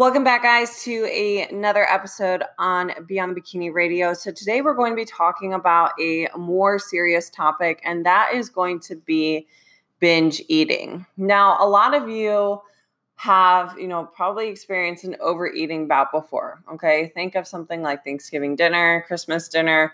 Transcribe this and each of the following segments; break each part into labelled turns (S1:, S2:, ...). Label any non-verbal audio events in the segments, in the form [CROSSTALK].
S1: Welcome back, guys, to a, another episode on Beyond the Bikini Radio. So, today we're going to be talking about a more serious topic, and that is going to be binge eating. Now, a lot of you have, you know, probably experienced an overeating bout before. Okay. Think of something like Thanksgiving dinner, Christmas dinner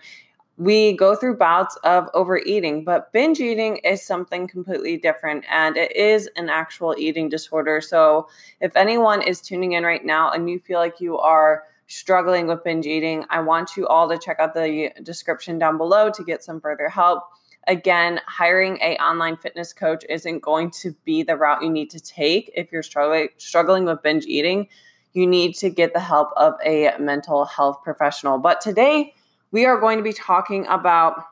S1: we go through bouts of overeating, but binge eating is something completely different and it is an actual eating disorder. So, if anyone is tuning in right now and you feel like you are struggling with binge eating, I want you all to check out the description down below to get some further help. Again, hiring a online fitness coach isn't going to be the route you need to take if you're struggling struggling with binge eating. You need to get the help of a mental health professional. But today, we are going to be talking about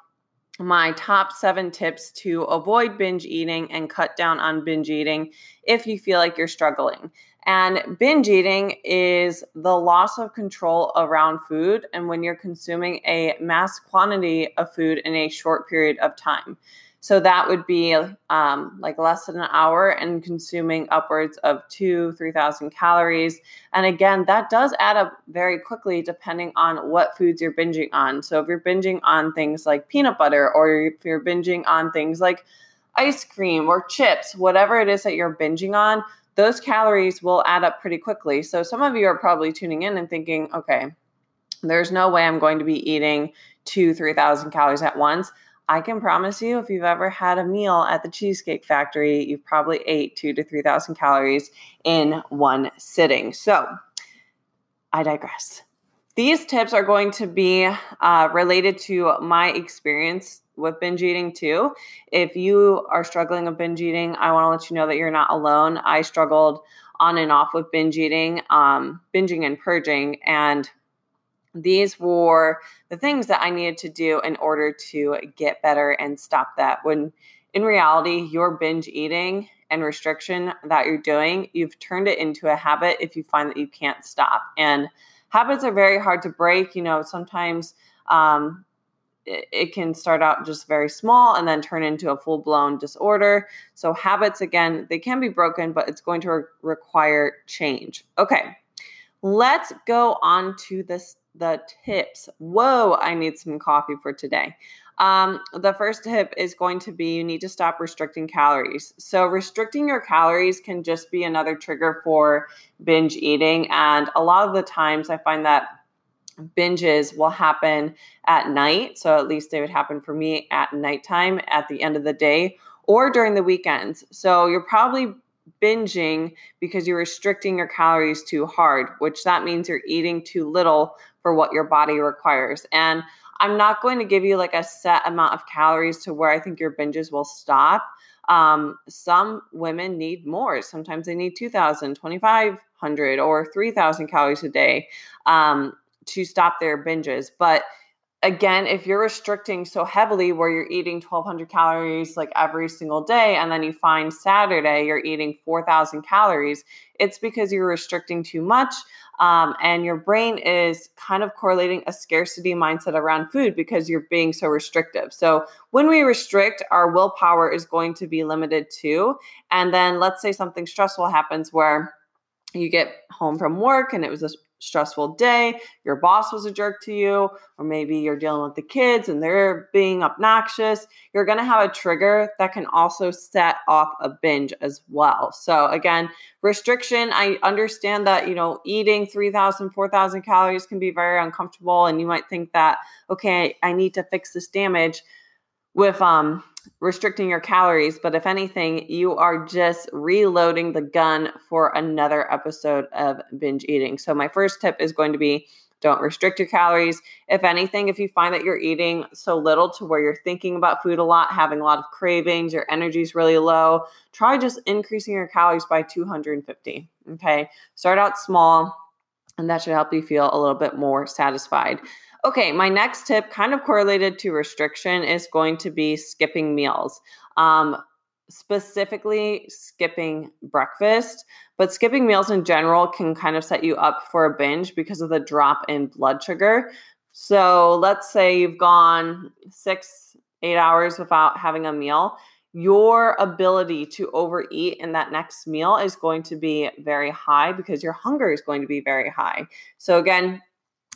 S1: my top seven tips to avoid binge eating and cut down on binge eating if you feel like you're struggling. And binge eating is the loss of control around food and when you're consuming a mass quantity of food in a short period of time. So that would be um, like less than an hour and consuming upwards of two, 3,000 calories. And again, that does add up very quickly depending on what foods you're binging on. So if you're binging on things like peanut butter or if you're binging on things like ice cream or chips, whatever it is that you're binging on, those calories will add up pretty quickly. So some of you are probably tuning in and thinking, okay, there's no way I'm going to be eating two, 3,000 calories at once. I can promise you, if you've ever had a meal at the Cheesecake Factory, you've probably ate two to 3,000 calories in one sitting. So I digress. These tips are going to be uh, related to my experience with binge eating too. If you are struggling with binge eating, I want to let you know that you're not alone. I struggled on and off with binge eating, um, binging and purging, and these were the things that I needed to do in order to get better and stop that. When in reality, your binge eating and restriction that you're doing, you've turned it into a habit if you find that you can't stop. And habits are very hard to break. You know, sometimes um, it, it can start out just very small and then turn into a full blown disorder. So, habits, again, they can be broken, but it's going to re- require change. Okay, let's go on to this the tips. Whoa, I need some coffee for today. Um, the first tip is going to be you need to stop restricting calories. So, restricting your calories can just be another trigger for binge eating. And a lot of the times, I find that binges will happen at night. So, at least they would happen for me at nighttime at the end of the day or during the weekends. So, you're probably binging because you're restricting your calories too hard, which that means you're eating too little for what your body requires. And I'm not going to give you like a set amount of calories to where I think your binges will stop. Um, some women need more. Sometimes they need 2,000, 2,500, or 3,000 calories a day um, to stop their binges. But again, if you're restricting so heavily where you're eating 1200 calories like every single day, and then you find Saturday you're eating 4000 calories, it's because you're restricting too much. Um, and your brain is kind of correlating a scarcity mindset around food because you're being so restrictive. So, when we restrict, our willpower is going to be limited too. And then, let's say something stressful happens where you get home from work and it was a stressful day, your boss was a jerk to you, or maybe you're dealing with the kids and they're being obnoxious, you're going to have a trigger that can also set off a binge as well. So again, restriction, I understand that, you know, eating 3000, 4000 calories can be very uncomfortable and you might think that okay, I need to fix this damage with um restricting your calories, but if anything, you are just reloading the gun for another episode of binge eating. So, my first tip is going to be don't restrict your calories. If anything, if you find that you're eating so little to where you're thinking about food a lot, having a lot of cravings, your energy is really low, try just increasing your calories by 250. Okay. Start out small, and that should help you feel a little bit more satisfied. Okay, my next tip, kind of correlated to restriction, is going to be skipping meals. Um, specifically skipping breakfast, but skipping meals in general can kind of set you up for a binge because of the drop in blood sugar. So let's say you've gone six, eight hours without having a meal. Your ability to overeat in that next meal is going to be very high because your hunger is going to be very high. So, again,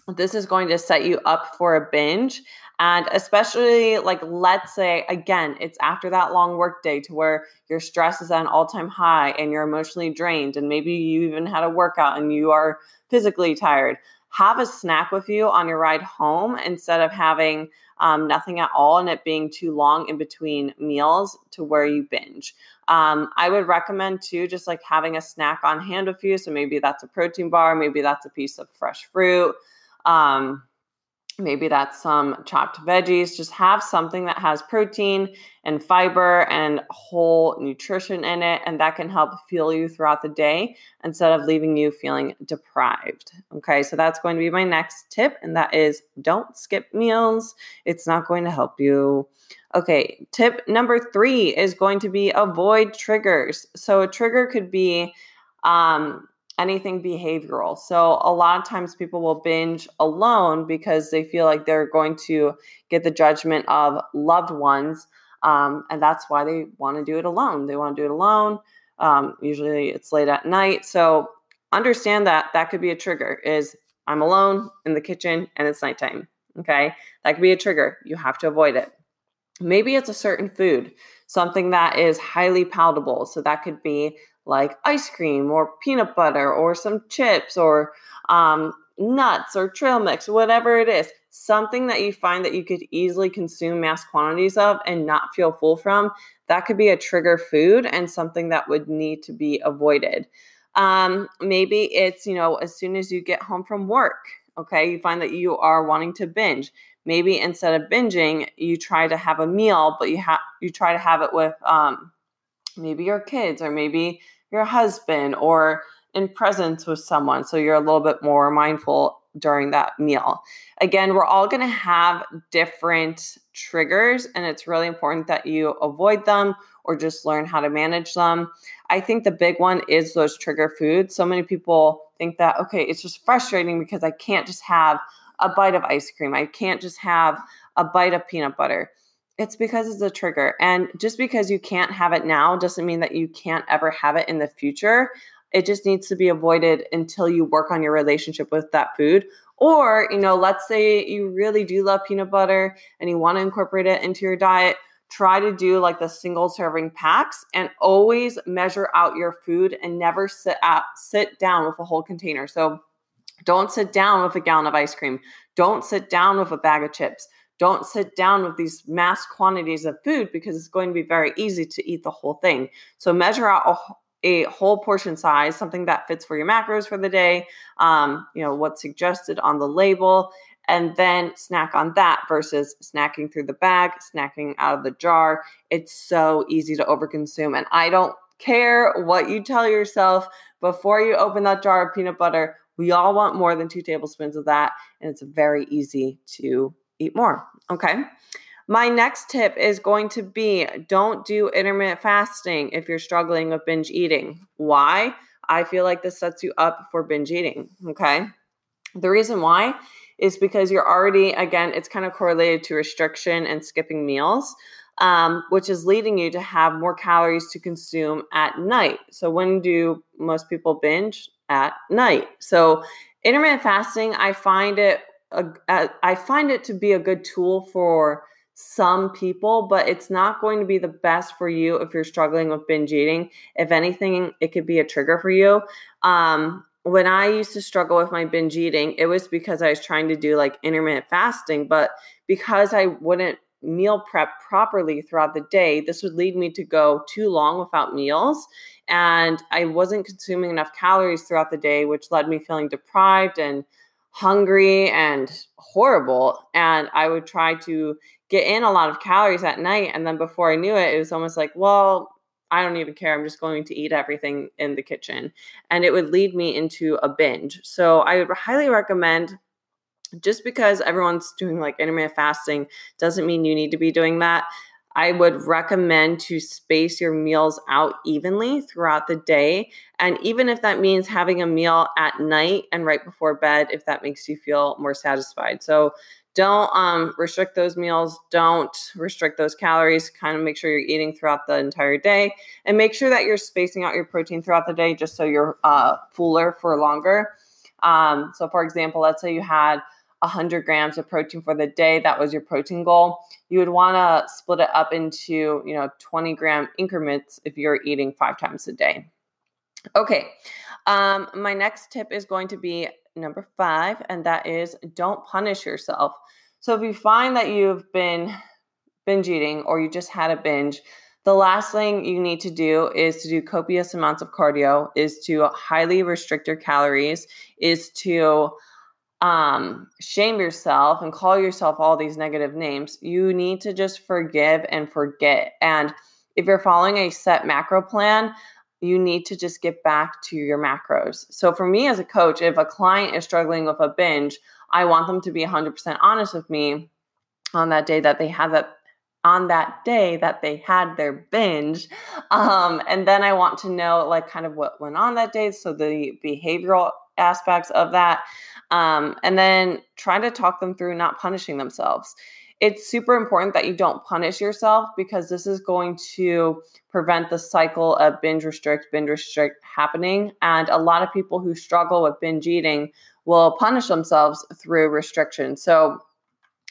S1: this is going to set you up for a binge. And especially, like, let's say, again, it's after that long work day to where your stress is at an all time high and you're emotionally drained, and maybe you even had a workout and you are physically tired. Have a snack with you on your ride home instead of having um, nothing at all and it being too long in between meals to where you binge. Um, I would recommend too, just like having a snack on hand with you. So maybe that's a protein bar, maybe that's a piece of fresh fruit. Um, maybe that's some chopped veggies. Just have something that has protein and fiber and whole nutrition in it, and that can help fuel you throughout the day instead of leaving you feeling deprived. Okay, so that's going to be my next tip, and that is don't skip meals. It's not going to help you. Okay, tip number three is going to be avoid triggers. So a trigger could be um, anything behavioral. So a lot of times people will binge alone because they feel like they're going to get the judgment of loved ones. Um, and that's why they want to do it alone. They want to do it alone. Um, usually it's late at night. So understand that that could be a trigger is I'm alone in the kitchen and it's nighttime. Okay. That could be a trigger. You have to avoid it. Maybe it's a certain food, something that is highly palatable. So that could be like ice cream or peanut butter or some chips or um, nuts or trail mix, whatever it is, something that you find that you could easily consume mass quantities of and not feel full from, that could be a trigger food and something that would need to be avoided. Um, maybe it's, you know, as soon as you get home from work, okay, you find that you are wanting to binge. Maybe instead of binging, you try to have a meal, but you have you try to have it with um, maybe your kids or maybe your husband or in presence with someone. So you're a little bit more mindful during that meal. Again, we're all going to have different triggers, and it's really important that you avoid them or just learn how to manage them. I think the big one is those trigger foods. So many people think that, okay, it's just frustrating because I can't just have a bite of ice cream, I can't just have a bite of peanut butter. It's because it's a trigger. And just because you can't have it now doesn't mean that you can't ever have it in the future. It just needs to be avoided until you work on your relationship with that food. Or, you know, let's say you really do love peanut butter and you want to incorporate it into your diet. Try to do like the single serving packs and always measure out your food and never sit sit down with a whole container. So don't sit down with a gallon of ice cream. Don't sit down with a bag of chips don't sit down with these mass quantities of food because it's going to be very easy to eat the whole thing. So measure out a, a whole portion size, something that fits for your macros for the day, um, you know, what's suggested on the label, and then snack on that versus snacking through the bag, snacking out of the jar. It's so easy to overconsume. And I don't care what you tell yourself before you open that jar of peanut butter. We all want more than two tablespoons of that. And it's very easy to eat more. Okay. My next tip is going to be don't do intermittent fasting if you're struggling with binge eating. Why? I feel like this sets you up for binge eating. Okay. The reason why is because you're already, again, it's kind of correlated to restriction and skipping meals, um, which is leading you to have more calories to consume at night. So, when do most people binge? At night. So, intermittent fasting, I find it a, a, I find it to be a good tool for some people, but it's not going to be the best for you if you're struggling with binge eating. If anything, it could be a trigger for you. Um, when I used to struggle with my binge eating, it was because I was trying to do like intermittent fasting, but because I wouldn't meal prep properly throughout the day, this would lead me to go too long without meals. And I wasn't consuming enough calories throughout the day, which led me feeling deprived and hungry and horrible. And I would try to get in a lot of calories at night. And then before I knew it, it was almost like, well, I don't even care. I'm just going to eat everything in the kitchen. And it would lead me into a binge. So I would highly recommend just because everyone's doing like intermittent fasting doesn't mean you need to be doing that. I would recommend to space your meals out evenly throughout the day. And even if that means having a meal at night and right before bed, if that makes you feel more satisfied. So don't um, restrict those meals. Don't restrict those calories. Kind of make sure you're eating throughout the entire day and make sure that you're spacing out your protein throughout the day just so you're uh, fuller for longer. Um, so, for example, let's say you had 100 grams of protein for the day that was your protein goal. You would want to split it up into you know 20 gram increments if you're eating five times a day. Okay um, my next tip is going to be number five and that is don't punish yourself. So if you find that you've been binge eating or you just had a binge the last thing you need to do is to do copious amounts of cardio is to highly restrict your calories is to um, shame yourself and call yourself all these negative names. You need to just forgive and forget. And if you're following a set macro plan, you need to just get back to your macros. So, for me as a coach, if a client is struggling with a binge, I want them to be 100% honest with me on that day that they have that on that day that they had their binge um, and then i want to know like kind of what went on that day so the behavioral aspects of that um, and then try to talk them through not punishing themselves. It's super important that you don't punish yourself because this is going to prevent the cycle of binge restrict, binge restrict happening. And a lot of people who struggle with binge eating will punish themselves through restriction. So,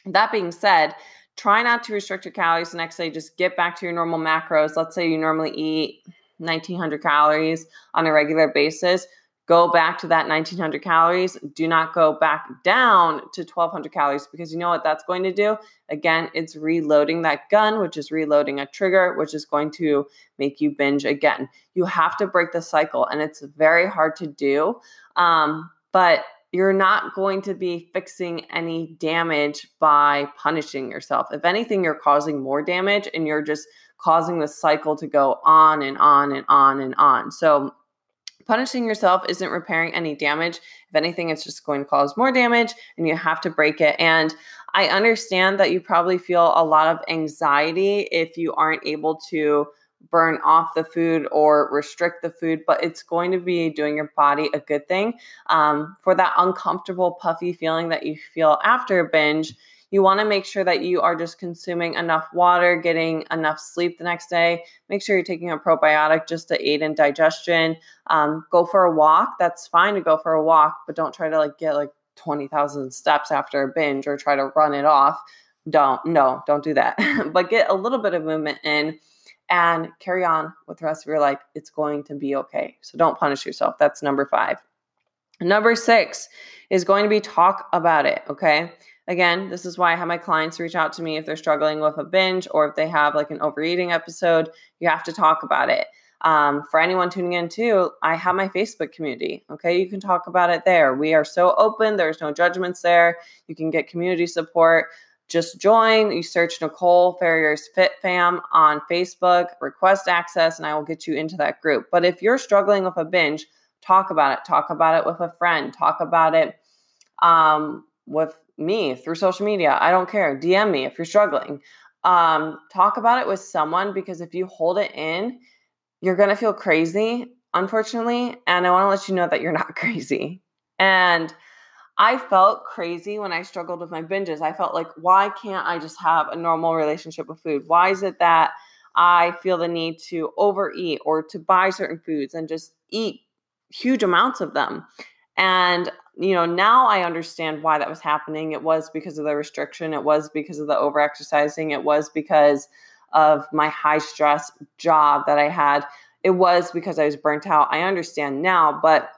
S1: that being said, try not to restrict your calories the next day. Just get back to your normal macros. Let's say you normally eat 1900 calories on a regular basis go back to that 1900 calories. Do not go back down to 1200 calories because you know what that's going to do? Again, it's reloading that gun, which is reloading a trigger, which is going to make you binge again. You have to break the cycle, and it's very hard to do. Um, but you're not going to be fixing any damage by punishing yourself. If anything, you're causing more damage and you're just causing the cycle to go on and on and on and on. So, punishing yourself isn't repairing any damage. If anything, it's just going to cause more damage and you have to break it. And I understand that you probably feel a lot of anxiety if you aren't able to burn off the food or restrict the food, but it's going to be doing your body a good thing. Um, for that uncomfortable, puffy feeling that you feel after a binge, you want to make sure that you are just consuming enough water, getting enough sleep the next day. Make sure you're taking a probiotic just to aid in digestion. Um, go for a walk. That's fine to go for a walk, but don't try to like get like 20,000 steps after a binge or try to run it off. Don't, no, don't do that. [LAUGHS] but get a little bit of movement in and carry on with the rest of your life. It's going to be okay. So don't punish yourself. That's number five. Number six is going to be talk about it. Okay. Again, this is why I have my clients reach out to me if they're struggling with a binge or if they have like an overeating episode. You have to talk about it. Um, for anyone tuning in too, I have my Facebook community. Okay, you can talk about it there. We are so open, there's no judgments there. You can get community support. Just join. You search Nicole Ferrier's Fit Fam on Facebook, request access, and I will get you into that group. But if you're struggling with a binge, talk about it. Talk about it with a friend. Talk about it um, with me through social media. I don't care. DM me if you're struggling. Um, talk about it with someone because if you hold it in, you're going to feel crazy, unfortunately. And I want to let you know that you're [LAUGHS] not crazy. And I felt crazy when I struggled with my binges. I felt like, why can't I just have a normal relationship with food? Why is it that I feel the need to overeat or to buy certain foods and just eat huge amounts of them? And you know, now I understand why that was happening. It was because of the restriction, it was because of the overexercising, it was because of my high stress job that I had. It was because I was burnt out. I understand now, but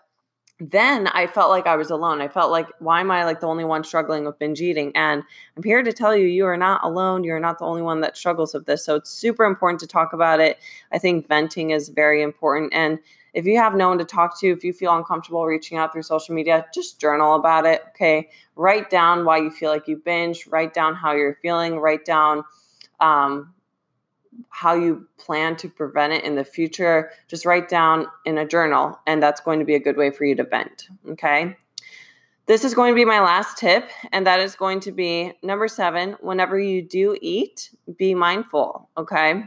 S1: then I felt like I was alone. I felt like, why am I like the only one struggling with binge eating? And I'm here to tell you, you are not alone. You're not the only one that struggles with this. So it's super important to talk about it. I think venting is very important. And If you have no one to talk to, if you feel uncomfortable reaching out through social media, just journal about it. Okay. Write down why you feel like you binge, write down how you're feeling, write down um, how you plan to prevent it in the future. Just write down in a journal, and that's going to be a good way for you to vent. Okay. This is going to be my last tip, and that is going to be number seven. Whenever you do eat, be mindful. Okay.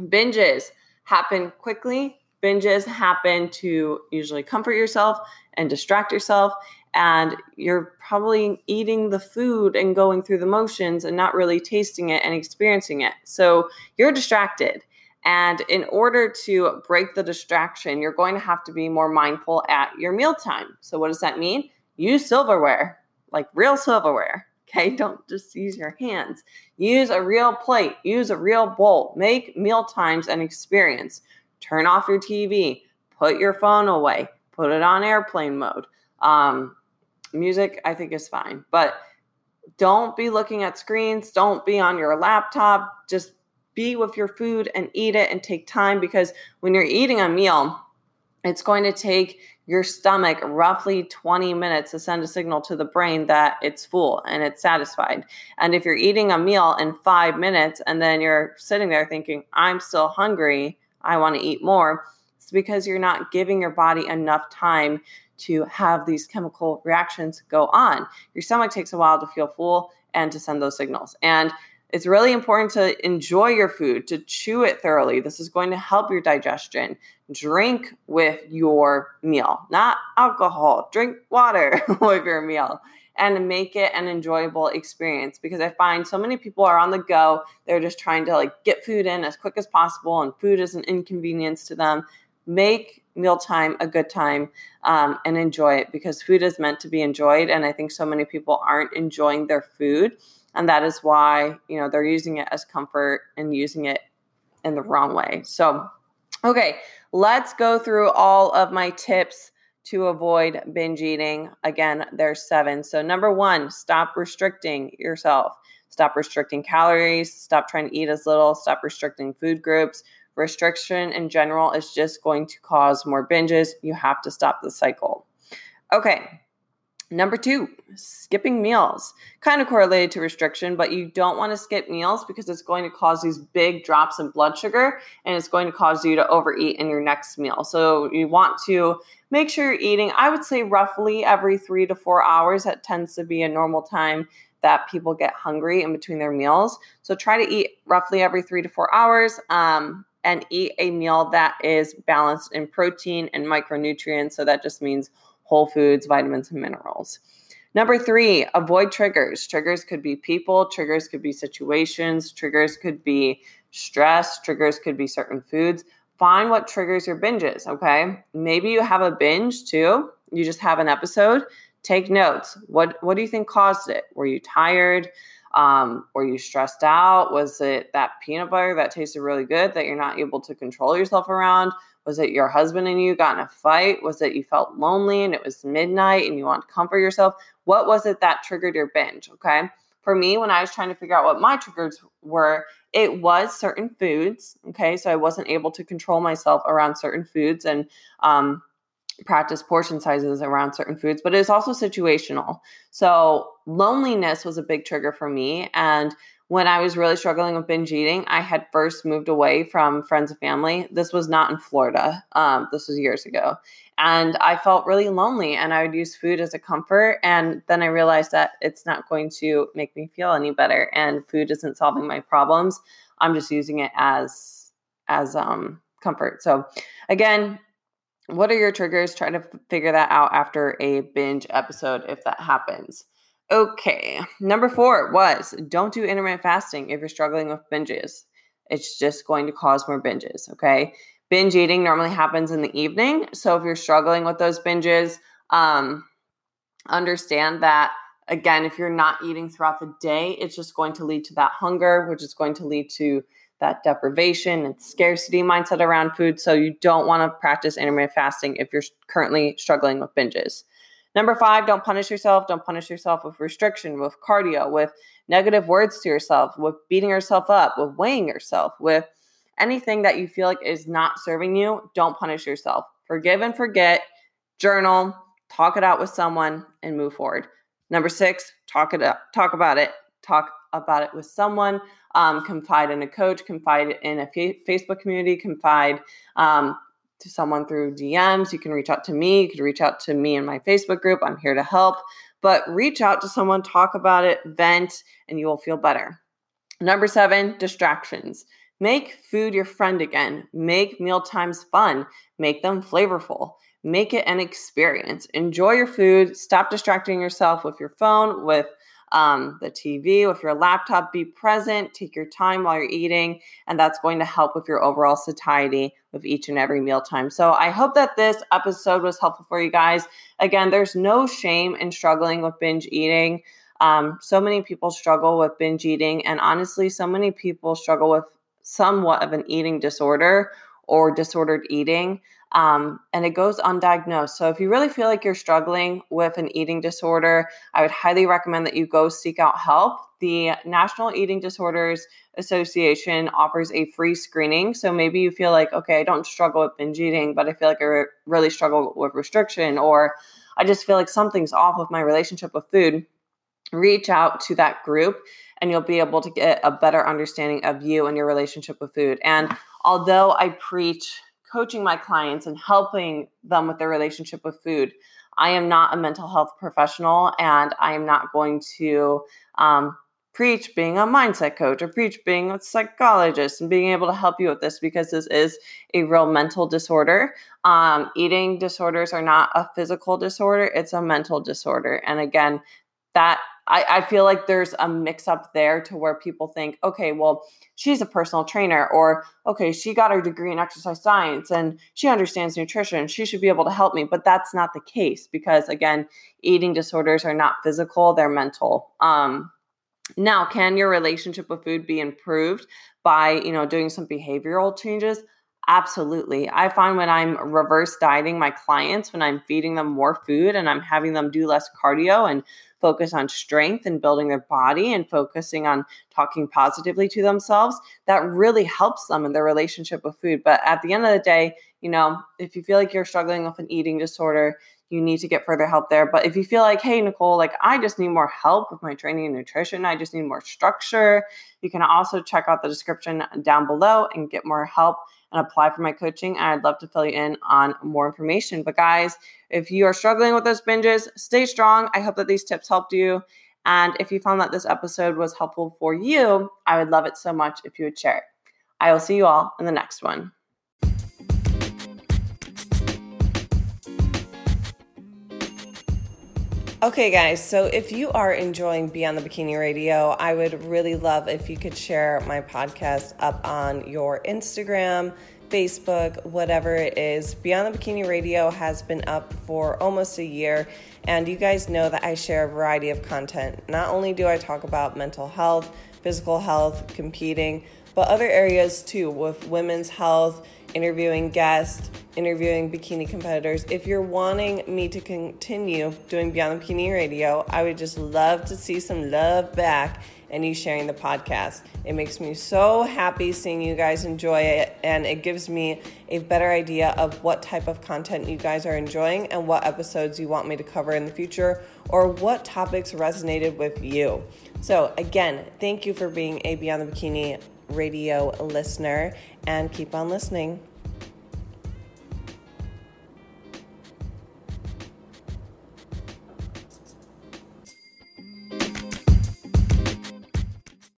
S1: Binges happen quickly. Binges happen to usually comfort yourself and distract yourself. And you're probably eating the food and going through the motions and not really tasting it and experiencing it. So you're distracted. And in order to break the distraction, you're going to have to be more mindful at your mealtime. So, what does that mean? Use silverware, like real silverware. Okay, [LAUGHS] don't just use your hands. Use a real plate, use a real bowl. Make meal times an experience. Turn off your TV, put your phone away, put it on airplane mode. Um, music, I think, is fine, but don't be looking at screens. Don't be on your laptop. Just be with your food and eat it and take time because when you're eating a meal, it's going to take your stomach roughly 20 minutes to send a signal to the brain that it's full and it's satisfied. And if you're eating a meal in five minutes and then you're sitting there thinking, I'm still hungry, I want to eat more, it's because you're not giving your body enough time to have these chemical reactions go on. Your stomach takes a while to feel full and to send those signals. And it's really important to enjoy your food, to chew it thoroughly. This is going to help your digestion. Drink with your meal, not alcohol. Drink water [LAUGHS] with your meal and make it an enjoyable experience because I find so many people are on the go. They're just trying to like get food in as quick as possible, and food is an inconvenience to them. Make mealtime a good time um, and enjoy it because food is meant to be enjoyed. And I think so many people aren't enjoying their food and that is why you know they're using it as comfort and using it in the wrong way so okay let's go through all of my tips to avoid binge eating. Again there's seven. So number one stop restricting yourself. Stop restricting calories. Stop trying to eat as little. Stop restricting food groups. Restriction in general is just going to cause more binges. You have to stop the cycle. Okay Number two, skipping meals. Kind of correlated to restriction, but you don't want to skip meals because it's going to cause these big drops in blood sugar and it's going to cause you to overeat in your next meal. So you want to make sure you're eating, I would say roughly every three to four hours. That tends to be a normal time that people get hungry in between their meals. So try to eat roughly every three to four hours. Um, and eat a meal that is balanced in protein and micronutrients. So that just means whole foods, vitamins, and minerals. Number three, avoid triggers. Triggers could be people, triggers could be situations, triggers could be stress, triggers could be certain foods. Find what triggers your binges, okay? Maybe you have a binge too. You just have an episode. Take notes. What what do you think caused it? Were you tired? Um, were you stressed out? Was it that peanut butter that tasted really good that you're not able to control yourself around? Was it your husband and you got in a fight? Was it you felt lonely and it was midnight and you want to comfort yourself? What was it that triggered your binge? Okay. For me, when I was trying to figure out what my triggers were, it was certain foods. Okay. So I wasn't able to control myself around certain foods and um, practice portion sizes around certain foods, but it was also situational. So loneliness was a big trigger for me. And when I was really struggling with binge eating, I had first moved away from friends and family. This was not in Florida. Um, this was years ago. And I felt really lonely and I would use food as a comfort. And then I realized that it's not going to make me feel any better. And food isn't solving my problems. I'm just using it as as um comfort. So again, what are your triggers? Try to figure that out after a binge episode if that happens. Okay, number four was don't do intermittent fasting if you're struggling with binges. It's just going to cause more binges. Okay, binge eating normally happens in the evening. So if you're struggling with those binges, um, understand that again, if you're not eating throughout the day, it's just going to lead to that hunger, which is going to lead to that deprivation and scarcity mindset around food. So you don't want to practice intermittent fasting if you're currently struggling with binges. Number five, don't punish yourself. Don't punish yourself with restriction, with cardio, with negative words to yourself, with beating yourself up, with weighing yourself, with anything that you feel like is not serving you. Don't punish yourself. forgive and forget, journal, talk it out with someone, and move forward. Number six, talk it up, talk about it, talk about it with someone. Um, confide in a coach, confide in a Facebook community, confide um, to someone through DMs. You can reach out to me. You can reach out to me in my Facebook group. I'm here to help. But reach out to someone, talk about it, vent, and you will feel better. Number seven, distractions. Make food your friend again. Make meal times fun. Make them flavorful. Make it an experience. Enjoy your food. Stop distracting yourself with your phone, with um, the TV, with your laptop. Be present. Take your time while you're eating. And that's going to help with your overall satiety with each and every mealtime. So I hope that this episode was helpful for you guys. Again, there's no shame in struggling with binge eating. Um, so many people struggle with binge eating, and honestly, so many people struggle with somewhat of an eating disorder or disordered eating. Um, and it goes undiagnosed. So, if you really feel like you're struggling with an eating disorder, I would highly recommend that you go seek out help. The National Eating Disorders Association offers a free screening. So, maybe you feel like, okay, I don't struggle with binge eating, but I feel like I re- really struggle with restriction, or I just feel like something's off with my relationship with food. Reach out to that group and you'll be able to get a better understanding of you and your relationship with food. And although I preach coaching my clients and helping them with their relationship with food, I am not a mental health professional and I am not going to um, preach being a mindset coach or preach being a psychologist and being able to help you with this because this is a real mental disorder. Um, eating disorders are not a physical disorder, it's a mental disorder. And again, that I, I feel like there's a mix up there to where people think, okay, well, she's a personal trainer, or okay, she got her degree in exercise science and she understands nutrition. She should be able to help me. But that's not the case because, again, eating disorders are not physical, they're mental. Um, now, can your relationship with food be improved by, you know, doing some behavioral changes? Absolutely. I find when I'm reverse dieting my clients, when I'm feeding them more food and I'm having them do less cardio and focus on strength and building their body and focusing on talking positively to themselves, that really helps them in their relationship with food. But at the end of the day, you know, if you feel like you're struggling with an eating disorder, you need to get further help there. But if you feel like, hey, Nicole, like I just need more help with my training and nutrition, I just need more structure, you can also check out the description down below and get more help and apply for my coaching. I'd love to fill you in on more information. But guys, if you are struggling with those binges, stay strong. I hope that these tips helped you. And if you found that this episode was helpful for you, I would love it so much if you would share it. I will see you all in the next one. Okay, guys, so if you are enjoying Beyond the Bikini Radio, I would really love if you could share my podcast up on your Instagram, Facebook, whatever it is. Beyond the Bikini Radio has been up for almost a year, and you guys know that I share a variety of content. Not only do I talk about mental health, physical health, competing, but other areas too, with women's health interviewing guests, interviewing bikini competitors. If you're wanting me to continue doing Beyond the Bikini Radio, I would just love to see some love back and you sharing the podcast. It makes me so happy seeing you guys enjoy it, and it gives me a better idea of what type of content you guys are enjoying and what episodes you want me to cover in the future or what topics resonated with you. So, again, thank you for being a Beyond the Bikini radio listener and keep on listening.